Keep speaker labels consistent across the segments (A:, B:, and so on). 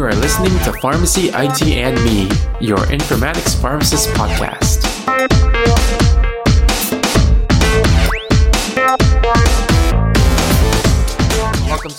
A: You are listening to Pharmacy IT and Me, your informatics pharmacist podcast.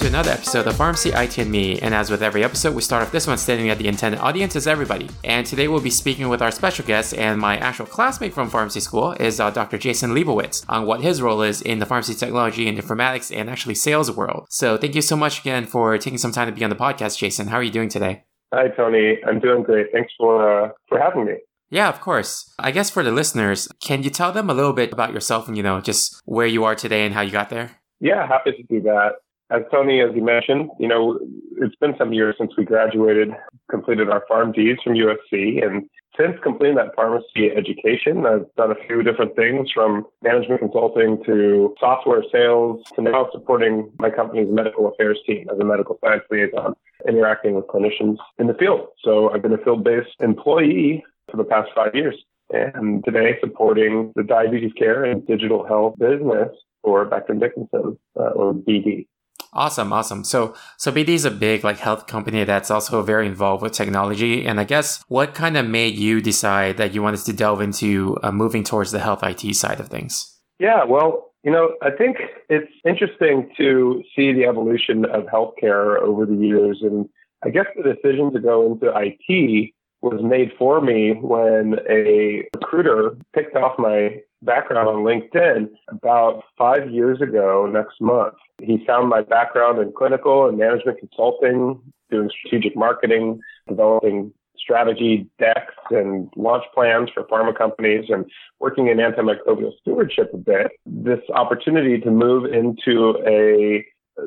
A: To another episode of Pharmacy IT and Me. And as with every episode, we start off this one stating that the intended audience is everybody. And today we'll be speaking with our special guest and my actual classmate from pharmacy school is uh, Dr. Jason Leibowitz on what his role is in the pharmacy technology and informatics and actually sales world. So thank you so much again for taking some time to be on the podcast, Jason. How are you doing today?
B: Hi, Tony. I'm doing great. Thanks for uh, for having me.
A: Yeah, of course. I guess for the listeners, can you tell them a little bit about yourself and, you know, just where you are today and how you got there?
B: Yeah, happy to do that as Tony, as you mentioned, you know, it's been some years since we graduated, completed our PharmDs from USC. And since completing that pharmacy education, I've done a few different things from management consulting to software sales to now supporting my company's medical affairs team as a medical science liaison, interacting with clinicians in the field. So I've been a field based employee for the past five years. And today supporting the diabetes care and digital health business for Becton Dickinson, uh, or BD.
A: Awesome, awesome. So, so BD is a big like health company that's also very involved with technology. And I guess what kind of made you decide that you wanted to delve into uh, moving towards the health IT side of things?
B: Yeah, well, you know, I think it's interesting to see the evolution of healthcare over the years. And I guess the decision to go into IT was made for me when a recruiter picked off my background on LinkedIn about five years ago next month. He found my background in clinical and management consulting, doing strategic marketing, developing strategy decks and launch plans for pharma companies and working in antimicrobial stewardship a bit. This opportunity to move into a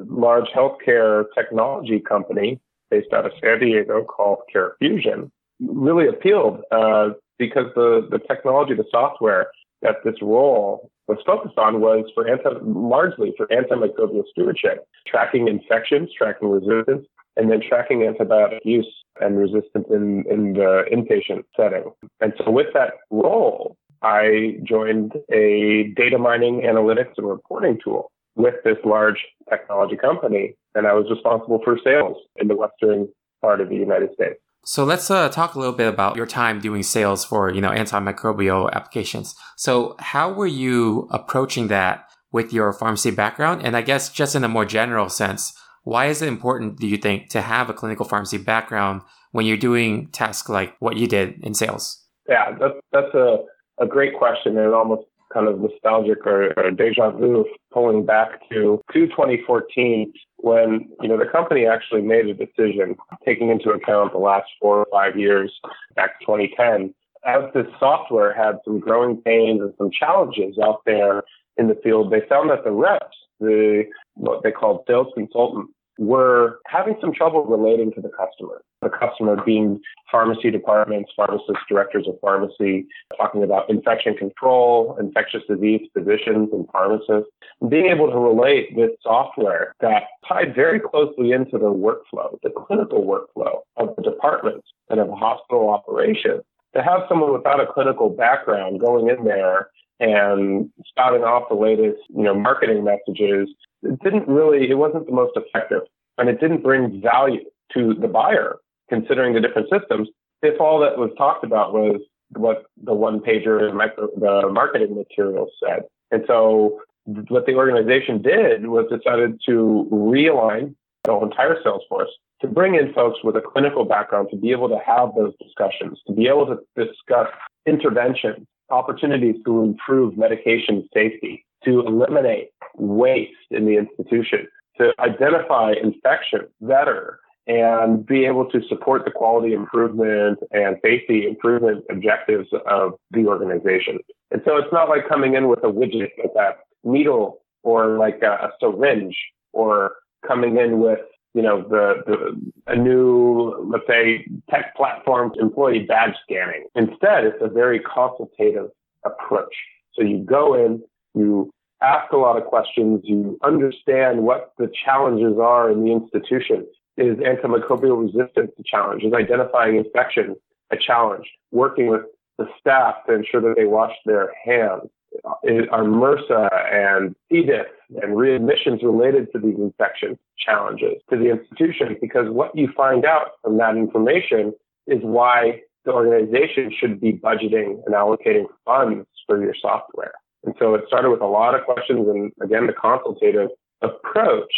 B: large healthcare technology company based out of San Diego called CareFusion really appealed uh, because the, the technology, the software that this role was focused on was for anti, largely for antimicrobial stewardship, tracking infections, tracking resistance, and then tracking antibiotic use and resistance in, in the inpatient setting. And so with that role, I joined a data mining analytics and reporting tool with this large technology company. And I was responsible for sales in the western part of the United States.
A: So let's uh, talk a little bit about your time doing sales for you know antimicrobial applications. So how were you approaching that with your pharmacy background? And I guess just in a more general sense, why is it important, do you think, to have a clinical pharmacy background when you're doing tasks like what you did in sales?
B: Yeah, that's that's a, a great question and almost kind of nostalgic or, or deja vu pulling back to, to 2014 when, you know, the company actually made a decision taking into account the last four or five years back to 2010 as this software had some growing pains and some challenges out there in the field, they found that the reps, the what they called sales consultants, were having some trouble relating to the customer. The customer being pharmacy departments, pharmacists, directors of pharmacy, talking about infection control, infectious disease physicians and pharmacists, being able to relate with software that tied very closely into the workflow, the clinical workflow of the departments and of hospital operations. To have someone without a clinical background going in there and spouting off the latest, you know, marketing messages it didn't really, it wasn't the most effective and it didn't bring value to the buyer considering the different systems. If all that was talked about was what the one pager and the marketing materials said. And so what the organization did was decided to realign the entire sales force to bring in folks with a clinical background to be able to have those discussions, to be able to discuss interventions, opportunities to improve medication safety, to eliminate waste in the institution, to identify infection better and be able to support the quality improvement and safety improvement objectives of the organization. And so it's not like coming in with a widget like that needle or like a, a syringe or coming in with you know the, the a new let's say tech platform employee badge scanning. Instead, it's a very consultative approach. So you go in, you ask a lot of questions, you understand what the challenges are in the institution. Is antimicrobial resistance a challenge? Is identifying infection a challenge? Working with the staff to ensure that they wash their hands are MRSA and C. diff and readmissions related to these infection challenges to the institution because what you find out from that information is why the organization should be budgeting and allocating funds for your software. And so it started with a lot of questions and again, the consultative approach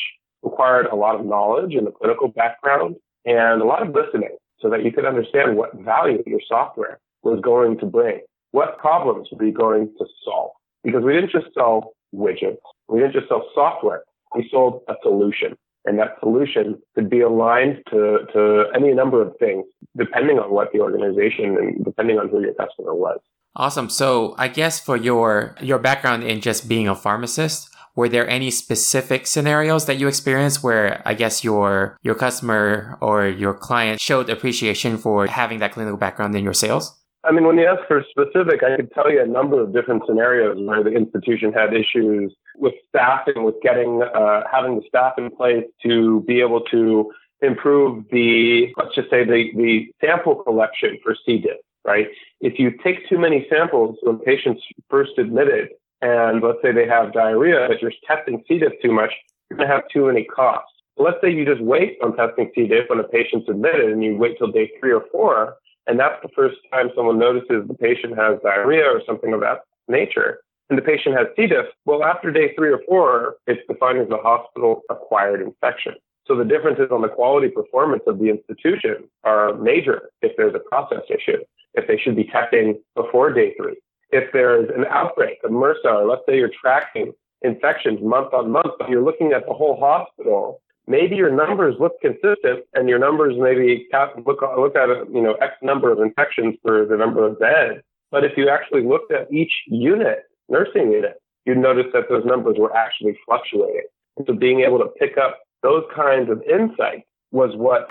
B: required a lot of knowledge and a clinical background and a lot of listening so that you could understand what value your software was going to bring. What problems were you going to solve? Because we didn't just sell widgets. We didn't just sell software. We sold a solution. And that solution could be aligned to, to any number of things, depending on what the organization and depending on who your customer was.
A: Awesome. So I guess for your your background in just being a pharmacist, were there any specific scenarios that you experienced where I guess your your customer or your client showed appreciation for having that clinical background in your sales?
B: I mean, when you ask for specific, I could tell you a number of different scenarios where the institution had issues with staffing, with getting, uh, having the staff in place to be able to improve the, let's just say the, the sample collection for C. diff, right? If you take too many samples when patients first admitted, and let's say they have diarrhea, but you're testing C. diff too much, you're going to have too many coughs. Let's say you just wait on testing C. diff when a patient's admitted and you wait till day three or four and that's the first time someone notices the patient has diarrhea or something of that nature. And the patient has C. diff. Well, after day three or four, it's defined as a hospital acquired infection. So the differences on the quality performance of the institution are major if there's a process issue, if they should be testing before day three. If there's an outbreak of MRSA, or let's say you're tracking infections month on month, but you're looking at the whole hospital maybe your numbers look consistent and your numbers maybe look look at you know X number of infections for the number of beds. But if you actually looked at each unit, nursing unit, you'd notice that those numbers were actually fluctuating. So being able to pick up those kinds of insights was what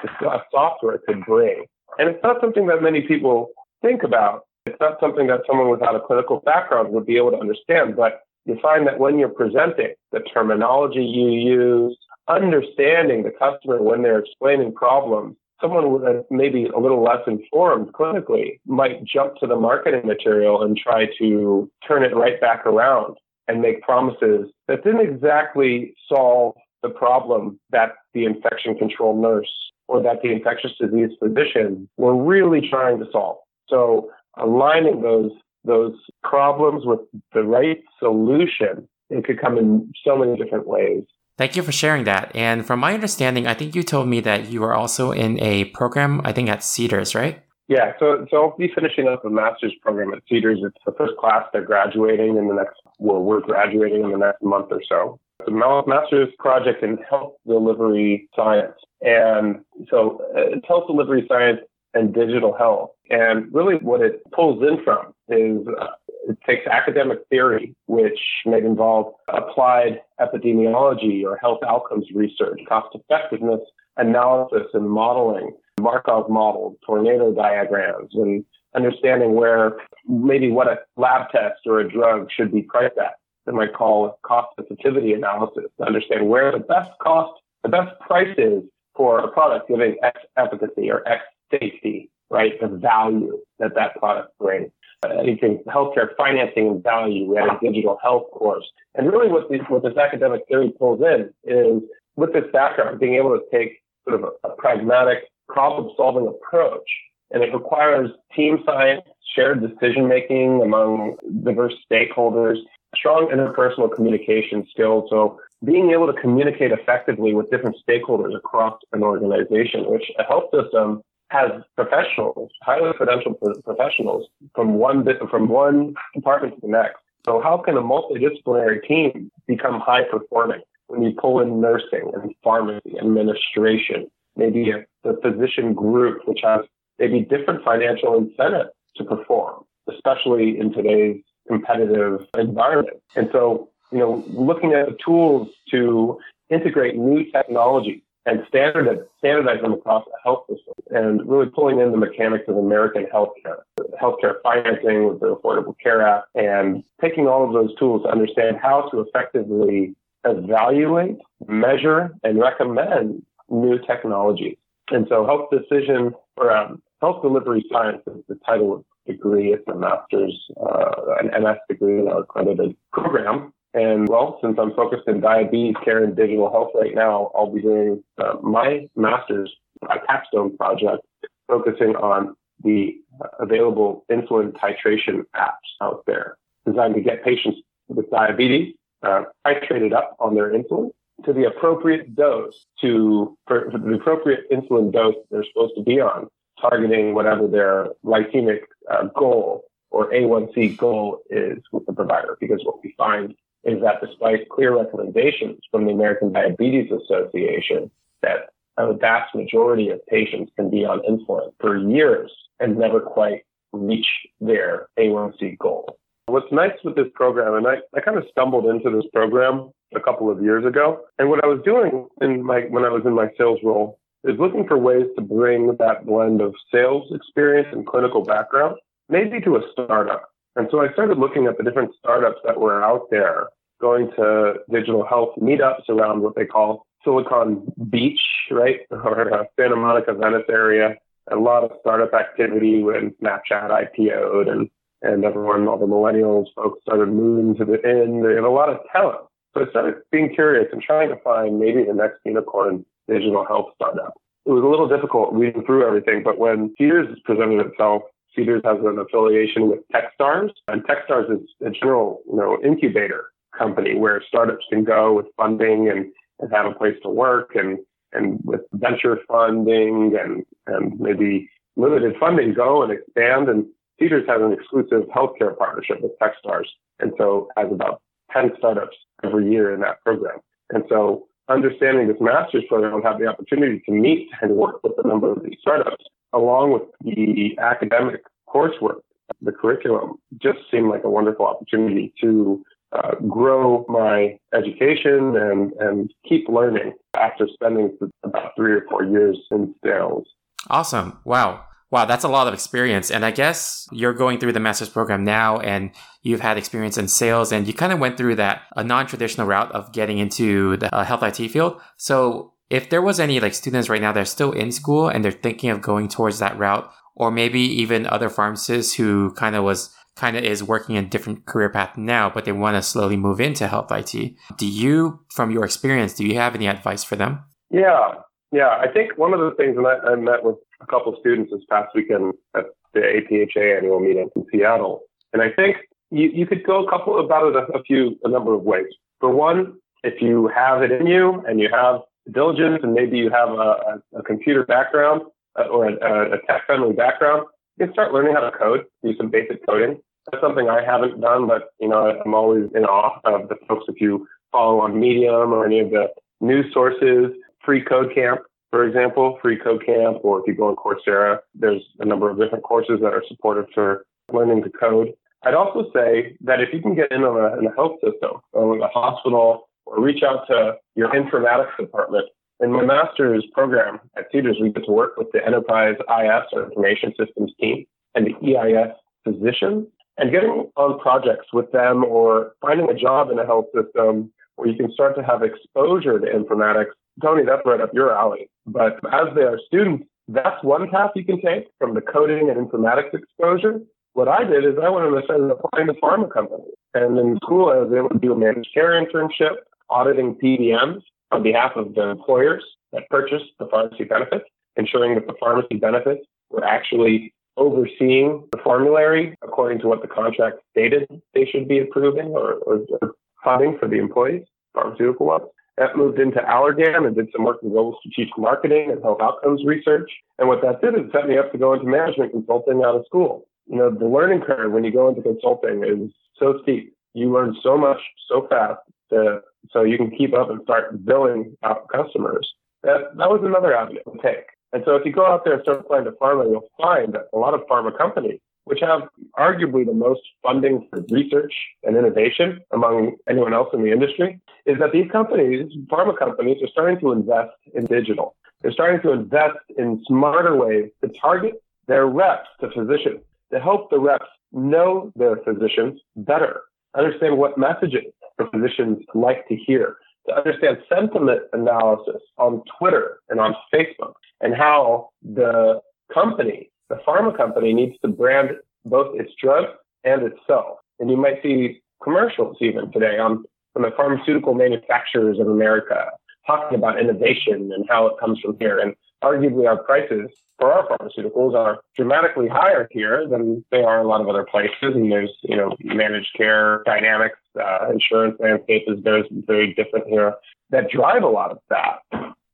B: software could bring. And it's not something that many people think about. It's not something that someone without a clinical background would be able to understand. But you find that when you're presenting the terminology you use, understanding the customer when they're explaining problems, someone that's uh, maybe a little less informed clinically might jump to the marketing material and try to turn it right back around and make promises that didn't exactly solve the problem that the infection control nurse or that the infectious disease physician were really trying to solve. So aligning those those problems with the right solution, it could come in so many different ways.
A: Thank you for sharing that. And from my understanding, I think you told me that you are also in a program, I think at Cedars, right?
B: Yeah, so so I'll be finishing up a master's program at Cedars. It's the first class they're graduating in the next, well, we're graduating in the next month or so. The master's project in health delivery science. And so uh, health delivery science and digital health. And really what it pulls in from is uh, it takes academic theory, which may involve applied epidemiology or health outcomes research, cost effectiveness analysis and modeling, Markov models, tornado diagrams, and understanding where maybe what a lab test or a drug should be priced at. They might call cost sensitivity analysis to understand where the best cost, the best price is for a product giving X efficacy or X safety, right? The value that that product brings uh, anything healthcare financing and value. We had a digital health course. And really what, this, what this academic theory pulls in is with this background, being able to take sort of a, a pragmatic problem solving approach. And it requires team science, shared decision making among diverse stakeholders, strong interpersonal communication skills. So being able to communicate effectively with different stakeholders across an organization, which a health system has professionals, highly credentialed professionals from one bit, from one department to the next. So how can a multidisciplinary team become high performing when you pull in nursing and pharmacy, administration, maybe a, the physician group, which has maybe different financial incentives to perform, especially in today's competitive environment. And so, you know, looking at the tools to integrate new technology and standardize, standardize them across the health system and really pulling in the mechanics of American healthcare, healthcare financing with the Affordable Care Act and taking all of those tools to understand how to effectively evaluate, measure, and recommend new technologies. And so health decision or um, health delivery science is the title of degree. It's a master's, uh, an MS degree in our accredited program. And well, since I'm focused in diabetes care and digital health right now, I'll be doing uh, my master's a capstone project focusing on the available insulin titration apps out there designed to get patients with diabetes uh, titrated up on their insulin to the appropriate dose to for, for, the appropriate insulin dose they're supposed to be on, targeting whatever their glycemic uh, goal or A1C goal is with the provider. Because what we find is that despite clear recommendations from the American Diabetes Association that a vast majority of patients can be on insulin for years and never quite reach their A1C goal. What's nice with this program, and I, I kind of stumbled into this program a couple of years ago, and what I was doing in my when I was in my sales role is looking for ways to bring that blend of sales experience and clinical background maybe to a startup. And so I started looking at the different startups that were out there going to digital health meetups around what they call Silicon Beach, right? Or uh, Santa Monica, Venice area. A lot of startup activity when Snapchat IPO'd and, and everyone, all the millennials folks started moving to the end. They have a lot of talent. So I started being curious and trying to find maybe the next unicorn digital health startup. It was a little difficult reading through everything, but when Cedars presented itself, Cedars has an affiliation with Techstars, and Techstars is a general, you know, incubator company where startups can go with funding and, and have a place to work and, and with venture funding and, and maybe limited funding go and expand. And Cedars has an exclusive healthcare partnership with Techstars. And so has about 10 startups every year in that program. And so understanding this master's program, have the opportunity to meet and work with a number of these startups along with the academic coursework, the curriculum just seemed like a wonderful opportunity to uh, grow my education and, and keep learning after spending about three or four years in sales.
A: Awesome. Wow. Wow, that's a lot of experience. And I guess you're going through the master's program now and you've had experience in sales and you kind of went through that a non-traditional route of getting into the uh, health IT field. So if there was any like students right now that are still in school and they're thinking of going towards that route, or maybe even other pharmacists who kind of was kind of is working a different career path now, but they want to slowly move into health IT. Do you, from your experience, do you have any advice for them?
B: Yeah, yeah. I think one of the things, and I, met with a couple of students this past weekend at the APHA annual meeting in Seattle, and I think you, you could go a couple about it a, a few, a number of ways. For one, if you have it in you and you have diligence and maybe you have a, a computer background uh, or a, a tech-friendly background, you can start learning how to code, do some basic coding. That's something I haven't done, but you know, I'm always in awe of the folks if you follow on Medium or any of the news sources, Free Code Camp, for example, Free Code Camp, or if you go on Coursera, there's a number of different courses that are supportive for learning to code. I'd also say that if you can get in on a, in a health system or a hospital or reach out to your informatics department. In my master's program at Cedars, we get to work with the Enterprise IS or Information Systems team and the EIS physicians and getting on projects with them or finding a job in a health system where you can start to have exposure to informatics. Tony, that's right up your alley. But as they are students, that's one path you can take from the coding and informatics exposure. What I did is I went and started applying to pharma companies. And in school, I was able to do a managed care internship, auditing PBMs on behalf of the employers that purchased the pharmacy benefits, ensuring that the pharmacy benefits were actually overseeing the formulary according to what the contract stated they should be approving or, or, or funding for the employees, pharmaceutical ones. That moved into Allergan and did some work in global strategic marketing and health outcomes research. And what that did is set me up to go into management consulting out of school. You know, the learning curve when you go into consulting is so steep. You learn so much so fast to, so you can keep up and start billing out customers. That, that was another avenue to take. And so if you go out there and start applying to pharma, you'll find that a lot of pharma companies, which have arguably the most funding for research and innovation among anyone else in the industry, is that these companies, pharma companies, are starting to invest in digital. They're starting to invest in smarter ways to target their reps to physicians, to help the reps know their physicians better, understand what messages physicians like to hear, to understand sentiment analysis on Twitter and on Facebook and how the company, the pharma company needs to brand both its drug and itself. And you might see commercials even today on from the pharmaceutical manufacturers of America talking about innovation and how it comes from here. And arguably our prices for our pharmaceuticals are dramatically higher here than they are in a lot of other places. And there's, you know, managed care dynamics, uh, insurance landscape is very, very different here that drive a lot of that.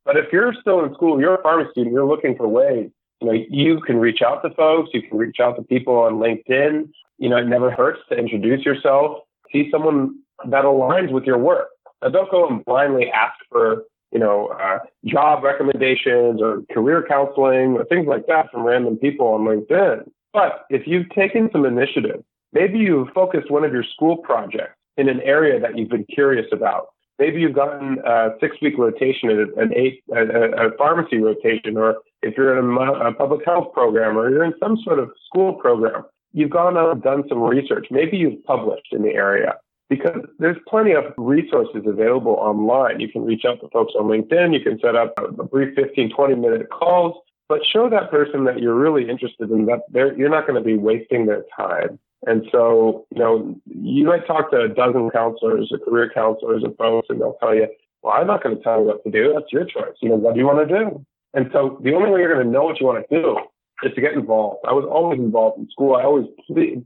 B: But if you're still in school, you're a pharmacy student, you're looking for ways, you know, you can reach out to folks, you can reach out to people on LinkedIn. You know, it never hurts to introduce yourself, see someone that aligns with your work. Now, don't go and blindly ask for you know, uh, job recommendations or career counseling or things like that from random people on LinkedIn. But if you've taken some initiative, maybe you've focused one of your school projects in an area that you've been curious about. Maybe you've gotten a six week rotation, an eight, a, a pharmacy rotation, or if you're in a, a public health program or you're in some sort of school program, you've gone out and done some research. Maybe you've published in the area because there's plenty of resources available online. You can reach out to folks on LinkedIn. You can set up a brief 15, 20 minute calls, but show that person that you're really interested in that you're not going to be wasting their time. And so, you know, you might talk to a dozen counselors or career counselors and folks, and they'll tell you, well, I'm not going to tell you what to do. That's your choice. You know, what do you want to do? And so the only way you're going to know what you want to do is to get involved. I was always involved in school. I always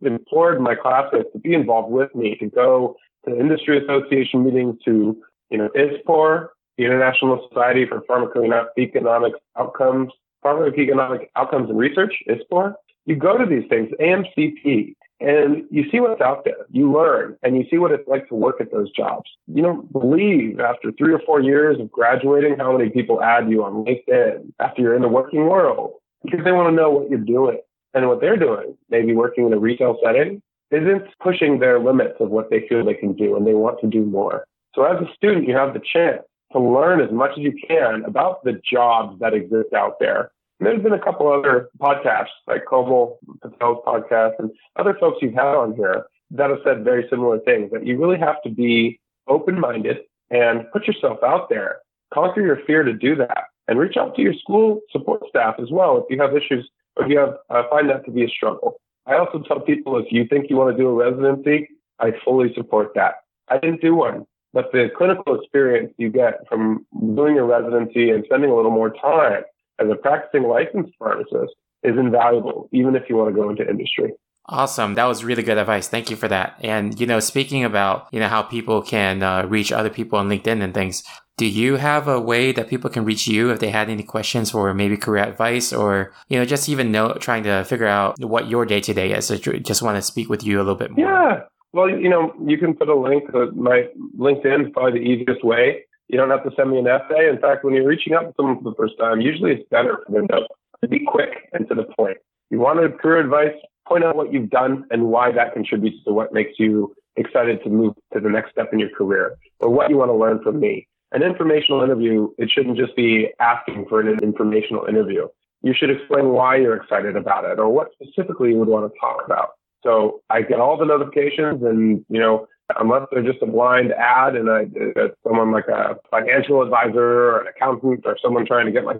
B: implored my classmates to be involved with me, to go to industry association meetings, to, you know, ISPOR, the International Society for Pharmacoeconomic Outcomes, Pharmacoeconomic Outcomes and Research, ISPOR. You go to these things, AMCP, and you see what's out there. You learn and you see what it's like to work at those jobs. You don't believe after three or four years of graduating how many people add you on LinkedIn after you're in the working world because they want to know what you're doing. And what they're doing, maybe working in a retail setting, isn't pushing their limits of what they feel they can do and they want to do more. So as a student, you have the chance to learn as much as you can about the jobs that exist out there. And there's been a couple other podcasts like Komal Patel's podcast and other folks you've had on here that have said very similar things that you really have to be open minded and put yourself out there, conquer your fear to do that and reach out to your school support staff as well if you have issues or if you have uh, find that to be a struggle. I also tell people if you think you want to do a residency, I fully support that. I didn't do one, but the clinical experience you get from doing a residency and spending a little more time as a practicing licensed pharmacist is invaluable, even if you want to go into industry.
A: Awesome. That was really good advice. Thank you for that. And, you know, speaking about, you know, how people can uh, reach other people on LinkedIn and things, do you have a way that people can reach you if they had any questions for maybe career advice or, you know, just even know, trying to figure out what your day to day is? I just want to speak with you a little bit more.
B: Yeah. Well, you know, you can put a link. My LinkedIn is probably the easiest way. You don't have to send me an essay. In fact, when you're reaching out to someone for the first time, usually it's better for them to be quick and to the point. You want a career advice, point out what you've done and why that contributes to what makes you excited to move to the next step in your career or what you want to learn from me. An informational interview, it shouldn't just be asking for an informational interview. You should explain why you're excited about it or what specifically you would want to talk about. So I get all the notifications and, you know, unless they're just a blind add and I, uh, someone like a financial advisor or an accountant or someone trying to get my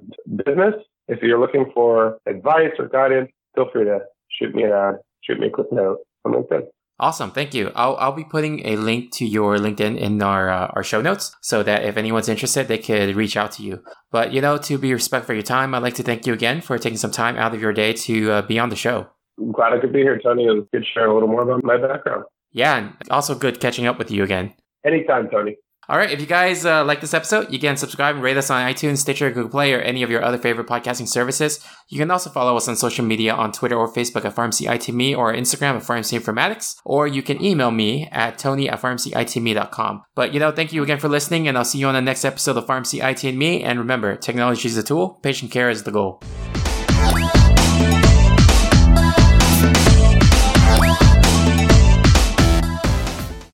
B: business, if you're looking for advice or guidance, feel free to shoot me an ad, shoot me a quick note on LinkedIn.
A: Awesome, thank you. I'll, I'll be putting a link to your LinkedIn in our uh, our show notes so that if anyone's interested, they could reach out to you. But you know, to be respectful of your time, I'd like to thank you again for taking some time out of your day to uh, be on the show.
B: I'm glad I could be here, Tony. Was good sharing a little more about my background.
A: Yeah, and also good catching up with you again.
B: Anytime, Tony.
A: All right, if you guys uh, like this episode, you can subscribe and rate us on iTunes, Stitcher, Google Play, or any of your other favorite podcasting services. You can also follow us on social media on Twitter or Facebook at PharmacyITME or Instagram at Pharmacy Informatics, or you can email me at tony at pharmacyitme.com. But, you know, thank you again for listening, and I'll see you on the next episode of Pharmacy IT and Me. And remember, technology is a tool, patient care is the goal.